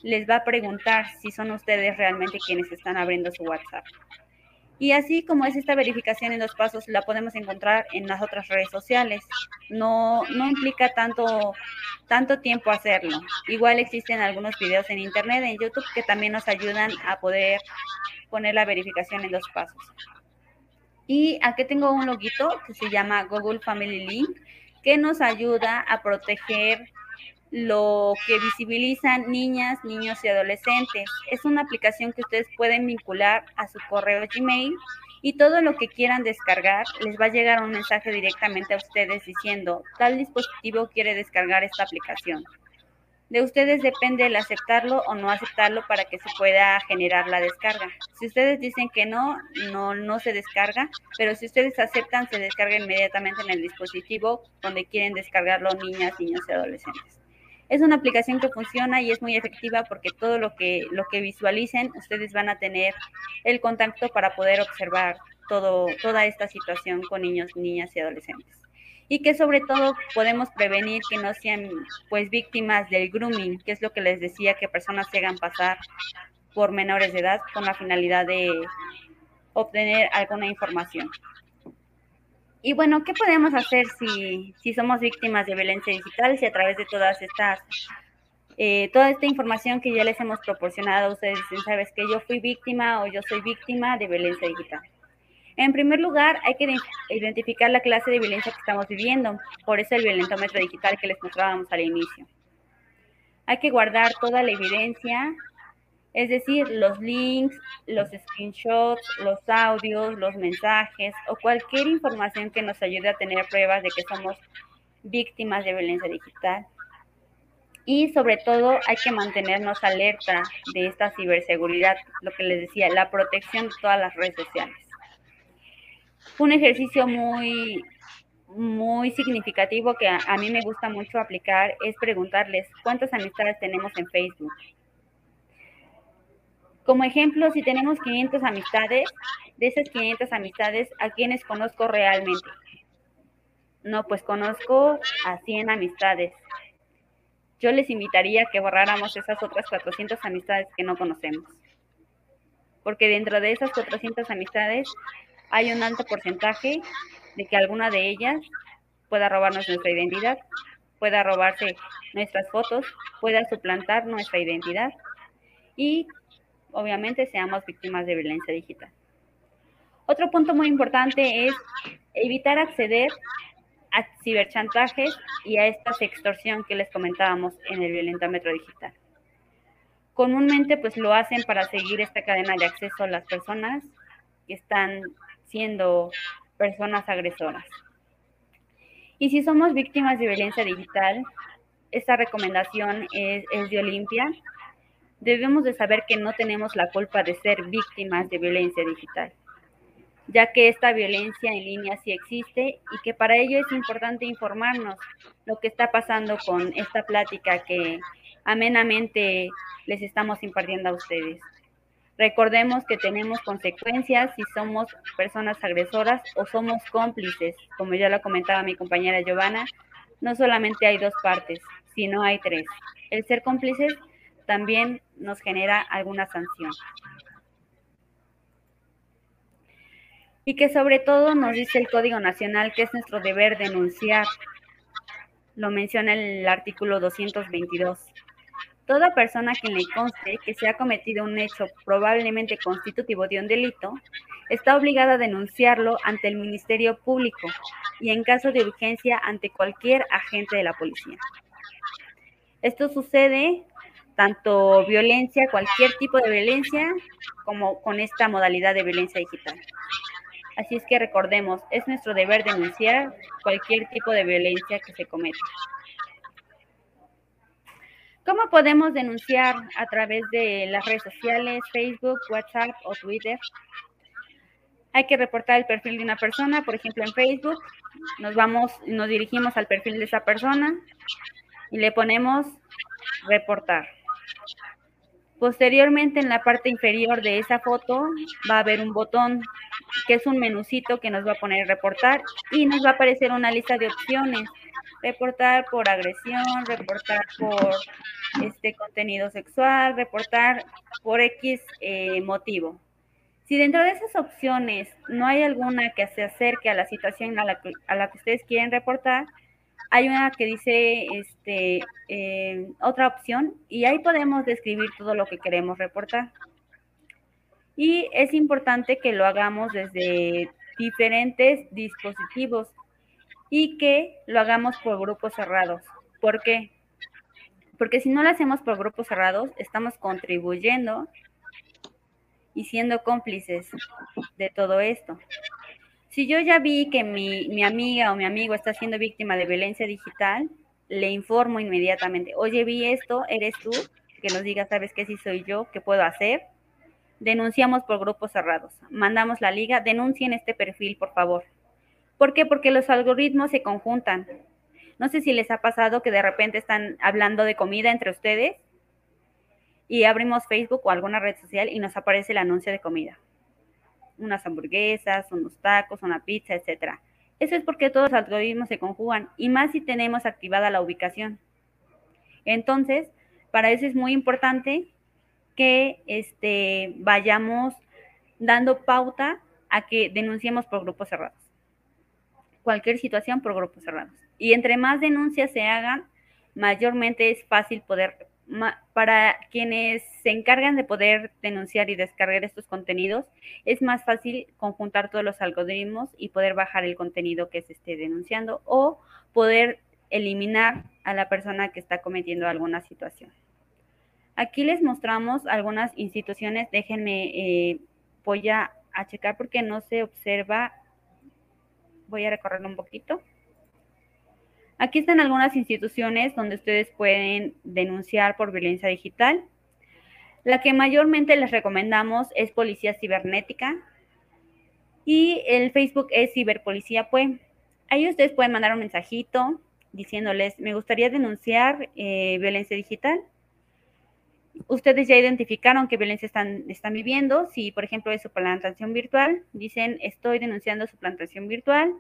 les va a preguntar si son ustedes realmente quienes están abriendo su WhatsApp. Y así como es esta verificación en dos pasos, la podemos encontrar en las otras redes sociales. No, no implica tanto, tanto tiempo hacerlo. Igual existen algunos videos en internet, en YouTube, que también nos ayudan a poder poner la verificación en dos pasos. Y aquí tengo un loguito que se llama Google Family Link, que nos ayuda a proteger lo que visibilizan niñas, niños y adolescentes. Es una aplicación que ustedes pueden vincular a su correo Gmail y todo lo que quieran descargar les va a llegar un mensaje directamente a ustedes diciendo tal dispositivo quiere descargar esta aplicación. De ustedes depende el aceptarlo o no aceptarlo para que se pueda generar la descarga. Si ustedes dicen que no, no, no se descarga, pero si ustedes aceptan, se descarga inmediatamente en el dispositivo donde quieren descargarlo niñas, niños y adolescentes. Es una aplicación que funciona y es muy efectiva porque todo lo que, lo que visualicen, ustedes van a tener el contacto para poder observar todo, toda esta situación con niños, niñas y adolescentes. Y que sobre todo podemos prevenir que no sean pues víctimas del grooming, que es lo que les decía, que personas se hagan pasar por menores de edad con la finalidad de obtener alguna información. Y bueno, ¿qué podemos hacer si, si somos víctimas de violencia digital, si a través de todas estas, eh, toda esta información que ya les hemos proporcionado, ustedes dicen, sabes que yo fui víctima o yo soy víctima de violencia digital? En primer lugar, hay que identificar la clase de violencia que estamos viviendo, por eso el violentómetro digital que les mostrábamos al inicio. Hay que guardar toda la evidencia Es decir, los links, los screenshots, los audios, los mensajes o cualquier información que nos ayude a tener pruebas de que somos víctimas de violencia digital. Y sobre todo hay que mantenernos alerta de esta ciberseguridad, lo que les decía, la protección de todas las redes sociales. Un ejercicio muy, muy significativo que a, a mí me gusta mucho aplicar es preguntarles cuántas amistades tenemos en Facebook. Como ejemplo, si tenemos 500 amistades, de esas 500 amistades, ¿a quiénes conozco realmente? No, pues conozco a 100 amistades. Yo les invitaría a que borráramos esas otras 400 amistades que no conocemos. Porque dentro de esas 400 amistades hay un alto porcentaje de que alguna de ellas pueda robarnos nuestra identidad, pueda robarse nuestras fotos, pueda suplantar nuestra identidad y obviamente seamos víctimas de violencia digital. Otro punto muy importante es evitar acceder a ciberchantajes y a esta extorsión que les comentábamos en el violentómetro digital. Comúnmente pues lo hacen para seguir esta cadena de acceso a las personas que están siendo personas agresoras. Y si somos víctimas de violencia digital, esta recomendación es, es de Olimpia. Debemos de saber que no tenemos la culpa de ser víctimas de violencia digital ya que esta violencia en línea sí existe y que para ello es importante informarnos lo que está pasando con esta plática que amenamente les estamos impartiendo a ustedes. Recordemos que tenemos consecuencias si somos personas agresoras o somos cómplices. Como ya lo comentaba mi compañera Giovanna, no solamente hay dos partes, sino hay tres. El ser cómplices también nos genera alguna sanción. y que sobre todo nos dice el Código Nacional que es nuestro deber denunciar. Lo menciona el artículo 222. Toda persona que le conste que se ha cometido un hecho probablemente constitutivo de un delito está obligada a denunciarlo ante el Ministerio Público y en caso de urgencia ante cualquier agente de la policía. Esto sucede tanto violencia, cualquier tipo de violencia, como con esta modalidad de violencia digital. Así es que recordemos, es nuestro deber denunciar cualquier tipo de violencia que se cometa. ¿Cómo podemos denunciar a través de las redes sociales, Facebook, WhatsApp o Twitter? Hay que reportar el perfil de una persona, por ejemplo en Facebook, nos vamos, nos dirigimos al perfil de esa persona y le ponemos reportar. Posteriormente, en la parte inferior de esa foto va a haber un botón que es un menucito que nos va a poner reportar y nos va a aparecer una lista de opciones. Reportar por agresión, reportar por este contenido sexual, reportar por X eh, motivo. Si dentro de esas opciones no hay alguna que se acerque a la situación a la que, a la que ustedes quieren reportar, hay una que dice este, eh, otra opción y ahí podemos describir todo lo que queremos reportar. Y es importante que lo hagamos desde diferentes dispositivos y que lo hagamos por grupos cerrados. ¿Por qué? Porque si no lo hacemos por grupos cerrados, estamos contribuyendo y siendo cómplices de todo esto. Si yo ya vi que mi, mi, amiga o mi amigo está siendo víctima de violencia digital, le informo inmediatamente, oye, vi esto, eres tú, que nos diga, sabes qué, si soy yo, qué puedo hacer. Denunciamos por grupos cerrados, mandamos la liga, denuncien este perfil, por favor. ¿Por qué? Porque los algoritmos se conjuntan. No sé si les ha pasado que de repente están hablando de comida entre ustedes y abrimos Facebook o alguna red social y nos aparece el anuncio de comida unas hamburguesas, unos tacos, una pizza, etcétera. Eso es porque todos los algoritmos se conjugan y más si tenemos activada la ubicación. Entonces, para eso es muy importante que este, vayamos dando pauta a que denunciemos por grupos cerrados. Cualquier situación por grupos cerrados. Y entre más denuncias se hagan, mayormente es fácil poder para quienes se encargan de poder denunciar y descargar estos contenidos, es más fácil conjuntar todos los algoritmos y poder bajar el contenido que se esté denunciando o poder eliminar a la persona que está cometiendo alguna situación. Aquí les mostramos algunas instituciones, déjenme, eh, voy a, a checar porque no se observa, voy a recorrerlo un poquito. Aquí están algunas instituciones donde ustedes pueden denunciar por violencia digital. La que mayormente les recomendamos es Policía Cibernética y el Facebook es Ciberpolicía Pues. Ahí ustedes pueden mandar un mensajito diciéndoles, me gustaría denunciar eh, violencia digital. Ustedes ya identificaron qué violencia están, están viviendo. Si, por ejemplo, es suplantación virtual, dicen, estoy denunciando suplantación virtual.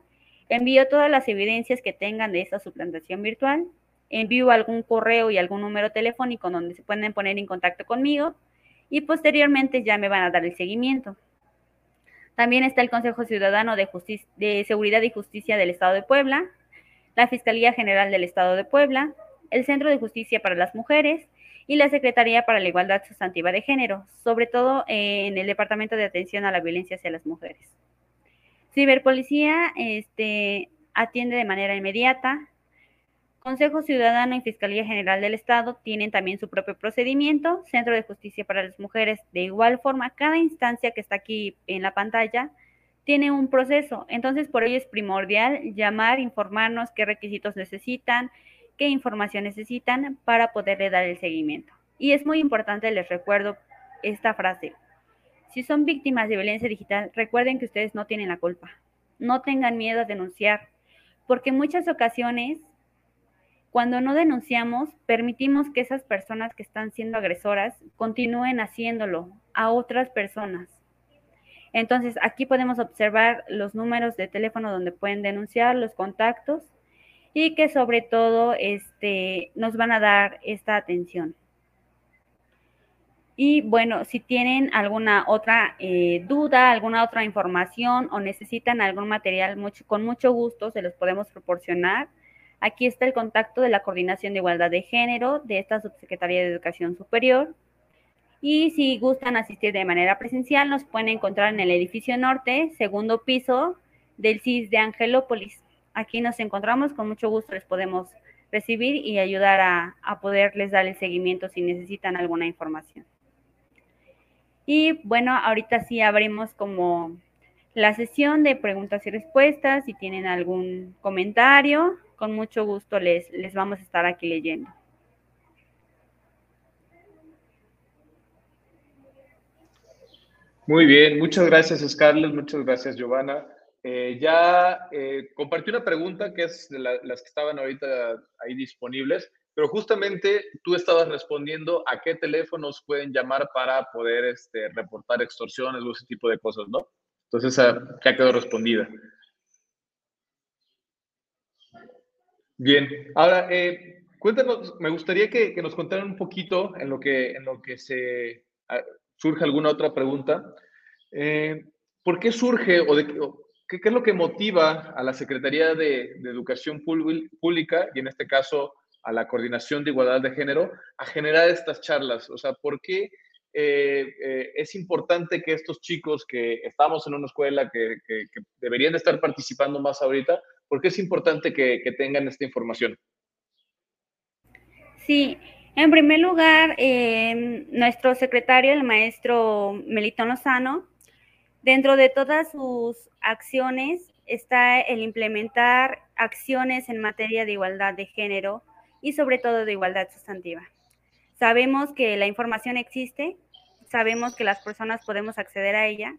Envío todas las evidencias que tengan de esa suplantación virtual envío algún correo y algún número telefónico donde se pueden poner en contacto conmigo y posteriormente ya me van a dar el seguimiento. También está el Consejo Ciudadano de, de Seguridad y Justicia del Estado de Puebla, la Fiscalía General del Estado de Puebla, el Centro de Justicia para las Mujeres y la Secretaría para la Igualdad Sustantiva de Género, sobre todo en el Departamento de Atención a la Violencia hacia las Mujeres. Ciberpolicía este, atiende de manera inmediata, Consejo Ciudadano y Fiscalía General del Estado tienen también su propio procedimiento, Centro de Justicia para las Mujeres, de igual forma, cada instancia que está aquí en la pantalla tiene un proceso, entonces por ello es primordial llamar, informarnos qué requisitos necesitan, qué información necesitan para poderle dar el seguimiento. Y es muy importante, les recuerdo esta frase, si son víctimas de violencia digital, recuerden que ustedes no tienen la culpa, no tengan miedo a denunciar, porque en muchas ocasiones cuando no denunciamos, permitimos que esas personas que están siendo agresoras continúen haciéndolo a otras personas. Entonces, aquí podemos observar los números de teléfono donde pueden denunciar, los contactos y que sobre todo este, nos van a dar esta atención. Y bueno, si tienen alguna otra eh, duda, alguna otra información o necesitan algún material, con mucho gusto se los podemos proporcionar. Aquí está el contacto de la Coordinación de Igualdad de Género de esta Subsecretaría de Educación Superior. Y si gustan asistir de manera presencial, nos pueden encontrar en el edificio norte, segundo piso del CIS de Angelópolis. Aquí nos encontramos, con mucho gusto les podemos recibir y ayudar a, a poderles dar el seguimiento si necesitan alguna información. Y bueno, ahorita sí abrimos como la sesión de preguntas y respuestas. Si tienen algún comentario, con mucho gusto les, les vamos a estar aquí leyendo. Muy bien, muchas gracias Scarlett, muchas gracias Giovanna. Eh, ya eh, compartí una pregunta que es de las que estaban ahorita ahí disponibles, pero justamente tú estabas respondiendo a qué teléfonos pueden llamar para poder este, reportar extorsiones o ese tipo de cosas, ¿no? Entonces ya quedó respondida. Bien, ahora, eh, cuéntanos, me gustaría que, nos contaran un poquito en lo que, en lo que se ah, surge alguna otra pregunta. Eh, ¿Por qué surge o, de, qué, es lo que motiva a la Secretaría de, Educación Pública y en este caso a la Coordinación de Igualdad de Género a generar estas charlas? O sea, ¿por qué eh, es importante que estos chicos que estamos en una escuela, que, deberían de estar participando más ahorita, ¿Por qué es importante que, tengan esta información? Sí, en primer lugar, em, nuestro secretario, el maestro Melito Lozano, dentro de todas sus acciones está el implementar acciones en materia de igualdad de género y sobre todo de igualdad sustantiva. Sabemos que la información existe, sabemos que las personas podemos acceder a ella,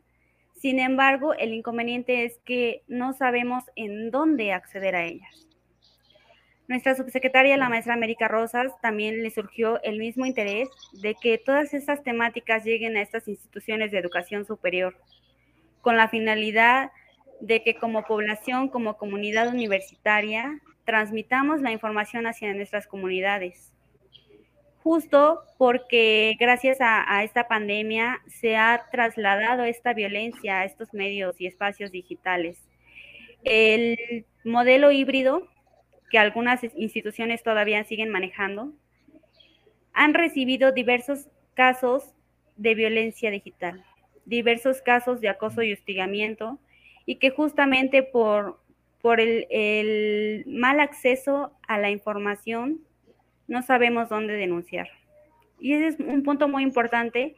sin embargo, el inconveniente es que no sabemos en dónde acceder a ellas. Nuestra subsecretaria, la maestra América Rosas, también le surgió el mismo interés de que todas estas temáticas lleguen a estas instituciones de educación superior, con la finalidad de que como población, como comunidad universitaria, transmitamos la información hacia nuestras comunidades justo porque gracias a, esta pandemia se ha trasladado esta violencia a estos medios y espacios digitales. El modelo híbrido, que algunas instituciones todavía siguen manejando, han recibido diversos casos de violencia digital, diversos casos de acoso y hostigamiento, y que justamente por, por el mal acceso a la información no sabemos dónde denunciar. Y ese es un punto muy importante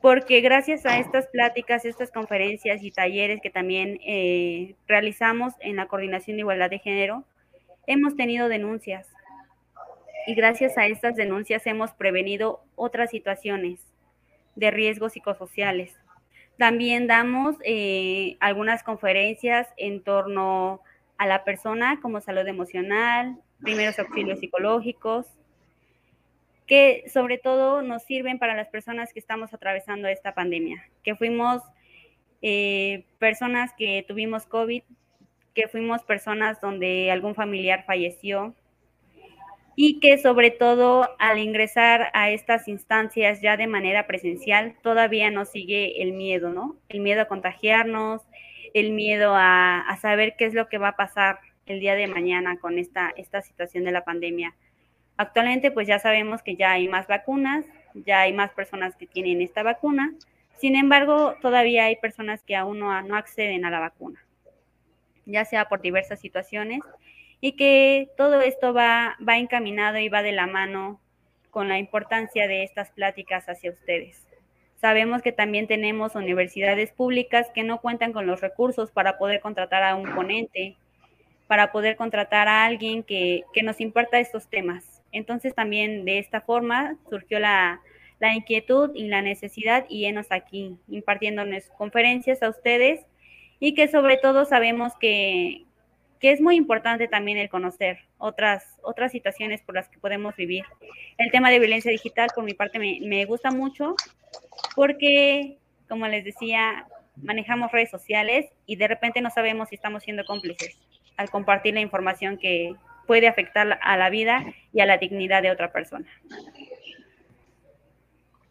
porque gracias a estas pláticas, estas conferencias y talleres que también eh, realizamos en la Coordinación de Igualdad de Género, hemos tenido denuncias. Y gracias a estas denuncias hemos prevenido otras situaciones de riesgos psicosociales. También damos eh, algunas conferencias en torno a la persona como salud emocional, primeros auxilios psicológicos, que sobre todo nos sirven para las personas que estamos atravesando esta pandemia, que fuimos eh, personas que tuvimos COVID, que fuimos personas donde algún familiar falleció y que sobre todo al ingresar a estas instancias ya de manera presencial todavía nos sigue el miedo, ¿no? El miedo a contagiarnos, el miedo a, saber qué es lo que va a pasar el día de mañana con esta, esta situación de la pandemia. Actualmente pues ya sabemos que ya hay más vacunas, ya hay más personas que tienen esta vacuna, sin embargo todavía hay personas que aún no, no acceden a la vacuna, ya sea por diversas situaciones y que todo esto va, va encaminado y va de la mano con la importancia de estas pláticas hacia ustedes. Sabemos que también tenemos universidades públicas que no cuentan con los recursos para poder contratar a un ponente, para poder contratar a alguien que, que nos imparta estos temas. Entonces también de esta forma surgió la, inquietud y la necesidad y enos aquí impartiéndonos conferencias a ustedes y que sobre todo sabemos que, es muy importante también el conocer otras, otras situaciones por las que podemos vivir. El tema de violencia digital por mi parte me, me gusta mucho porque, como les decía, manejamos redes sociales y de repente no sabemos si estamos siendo cómplices al compartir la información que, puede afectar a la vida y a la dignidad de otra persona.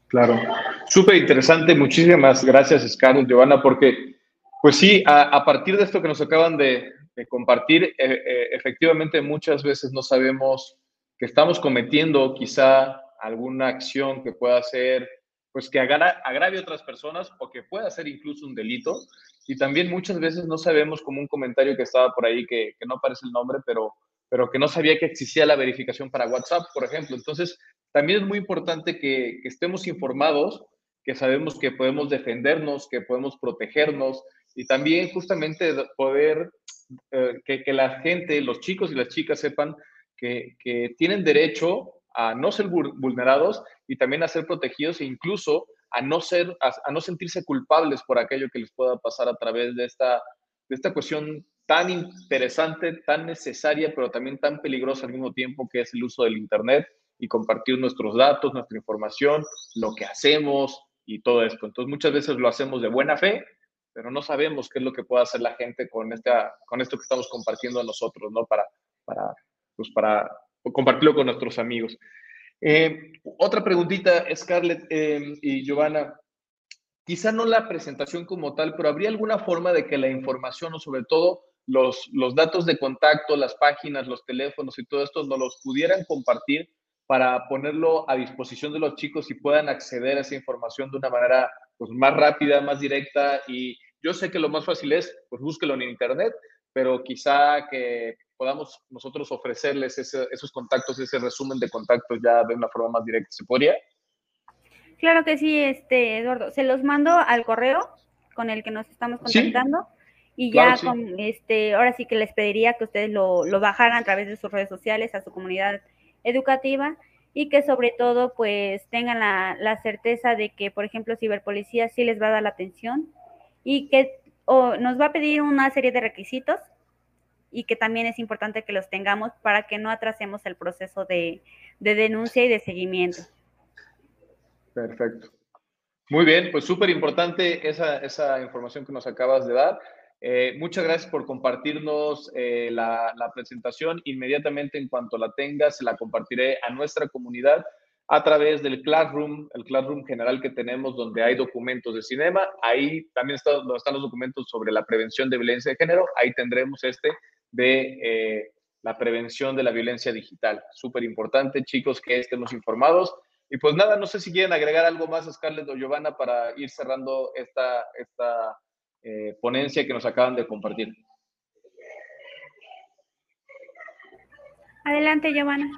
Claro, súper interesante. Muchísimas gracias, Scarlett, Giovanna, porque, pues sí, a, partir de esto que nos acaban de, compartir, eh, eh, efectivamente muchas veces no sabemos que estamos cometiendo quizá alguna acción que pueda ser, pues que agrave a otras personas o que pueda ser incluso un delito. Y también muchas veces no sabemos, como un comentario que estaba por ahí, que, que no aparece el nombre, pero pero que no sabía que existía la verificación para WhatsApp, por ejemplo. Entonces, también es muy importante que, estemos informados, que sabemos que podemos defendernos, que podemos protegernos y también justamente poder eh, que, la gente, los chicos y las chicas sepan que, tienen derecho a no ser vulnerados y también a ser protegidos e incluso a no, ser, a, no sentirse culpables por aquello que les pueda pasar a través de esta, de esta cuestión tan interesante, tan necesaria, pero también tan peligrosa al mismo tiempo, que es el uso del Internet y compartir nuestros datos, nuestra información, lo que hacemos y todo esto. Entonces, muchas veces lo hacemos de buena fe, pero no sabemos qué es lo que puede hacer la gente con, esta, con esto que estamos compartiendo nosotros, ¿no? Para, para, pues para compartirlo con nuestros amigos. Eh, otra preguntita, Scarlett eh, y Giovanna quizá no la presentación como tal, pero habría alguna forma de que la información o sobre todo los, los datos de contacto, las páginas, los teléfonos y todo esto nos los pudieran compartir para ponerlo a disposición de los chicos y puedan acceder a esa información de una manera pues, más rápida, más directa. Y yo sé que lo más fácil es, pues búsquelo en Internet, pero quizá que podamos nosotros ofrecerles esos contactos, ese resumen de contactos ya de una forma más directa. ¿Se podría? Claro que sí, este Eduardo. Se los mando al correo con el que nos estamos contactando. Y ya con este, ahora sí que les pediría que ustedes lo, lo bajaran a través de sus redes sociales a su comunidad educativa y que sobre todo pues tengan la, la certeza de que, por ejemplo, ciberpolicía sí les va a dar la atención y que nos va a pedir una serie de requisitos y que también es importante que los tengamos para que no atrasemos el proceso de, de denuncia y de seguimiento. Perfecto. Muy bien, pues súper importante esa, esa información que nos acabas de dar. Eh, muchas gracias por compartirnos eh, la, presentación. Inmediatamente en cuanto la tenga, se la compartiré a nuestra comunidad a través del Classroom, el Classroom general que tenemos donde hay documentos de cinema. Ahí también están los documentos sobre la prevención de violencia de género. Ahí tendremos este de eh, la prevención de la violencia digital. Súper importante, chicos, que estemos informados. Y pues nada, no sé si quieren agregar algo más, Scarlett o Giovanna, para ir cerrando esta, esta eh, ponencia que nos acaban de compartir. Adelante, Giovanna.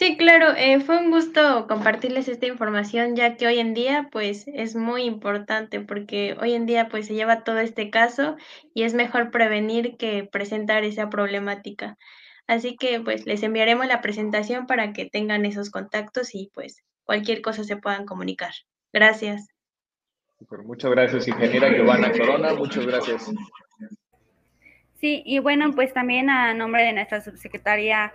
Sí, claro, eh, fue un gusto compartirles esta información, ya que hoy en día, pues, es muy importante, porque hoy en día, pues, se lleva todo este caso y es mejor prevenir que presentar esa problemática. Así que, pues, les enviaremos la presentación para que tengan esos contactos y, pues, cualquier cosa se puedan comunicar. Gracias. muchas gracias, ingeniera Giovanna Corona, muchas gracias. Sí, y bueno, pues también a nombre de nuestra subsecretaria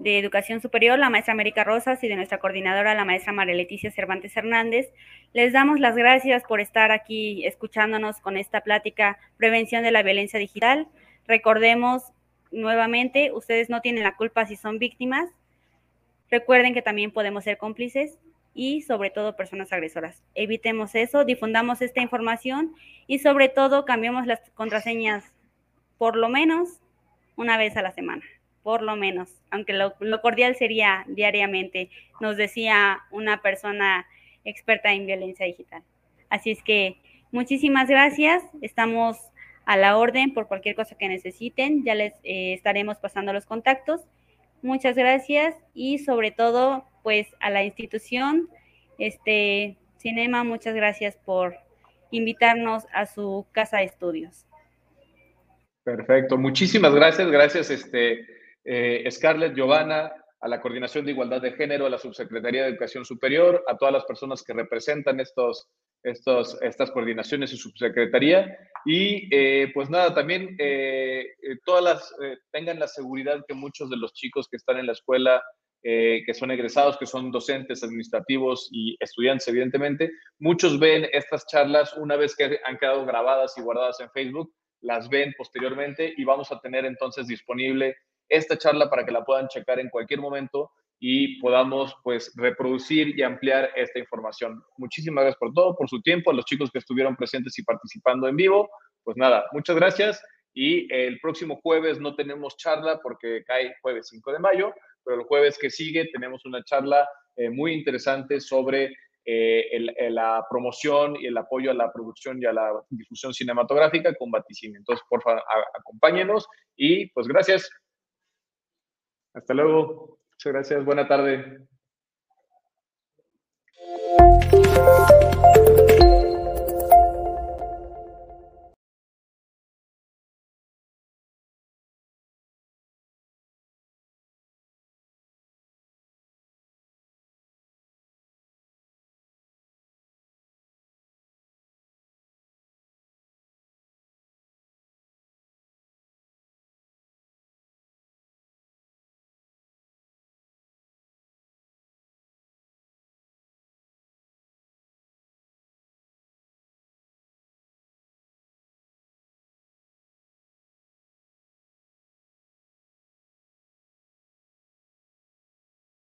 de Educación Superior, la maestra América Rosas, y de nuestra coordinadora, la maestra María Leticia Cervantes Hernández. Les damos las gracias por estar aquí escuchándonos con esta plática Prevención de la Violencia Digital. Recordemos nuevamente, ustedes no tienen la culpa si son víctimas. Recuerden que también podemos ser cómplices y sobre todo personas agresoras. Evitemos eso, difundamos esta información y sobre todo cambiemos las contraseñas por lo menos una vez a la semana por lo menos, aunque lo, cordial sería diariamente, nos decía una persona experta en violencia digital. Así es que muchísimas gracias, estamos a la orden por cualquier cosa que necesiten, ya les eh, estaremos pasando los contactos. Muchas gracias y sobre todo, pues a la institución, este Cinema, muchas gracias por invitarnos a su casa de estudios. Perfecto, muchísimas gracias, gracias este eh, Scarlett, Giovanna, a la Coordinación de Igualdad de Género, a la Subsecretaría de Educación Superior, a todas las personas que representan estos, estas coordinaciones y subsecretaría. Y eh, pues nada, también eh, todas las, tengan la seguridad que muchos de los chicos que están en la escuela, que son egresados, que son docentes, administrativos y estudiantes, evidentemente, muchos ven estas charlas una vez que han quedado grabadas y guardadas en Facebook, las ven posteriormente y vamos a tener entonces disponible esta charla para que la puedan checar en cualquier momento y podamos pues reproducir y ampliar esta información. Muchísimas gracias por todo, por su tiempo, a los chicos que estuvieron presentes y participando en vivo. Pues nada, muchas gracias y el próximo jueves no tenemos charla porque cae jueves 5 de mayo, pero el jueves que sigue tenemos una charla eh, muy interesante sobre eh, la promoción y el apoyo a la producción y a la difusión cinematográfica con Vaticine. Entonces, por favor, acompáñenos y pues gracias. Hasta luego. Muchas gracias. Buena tarde.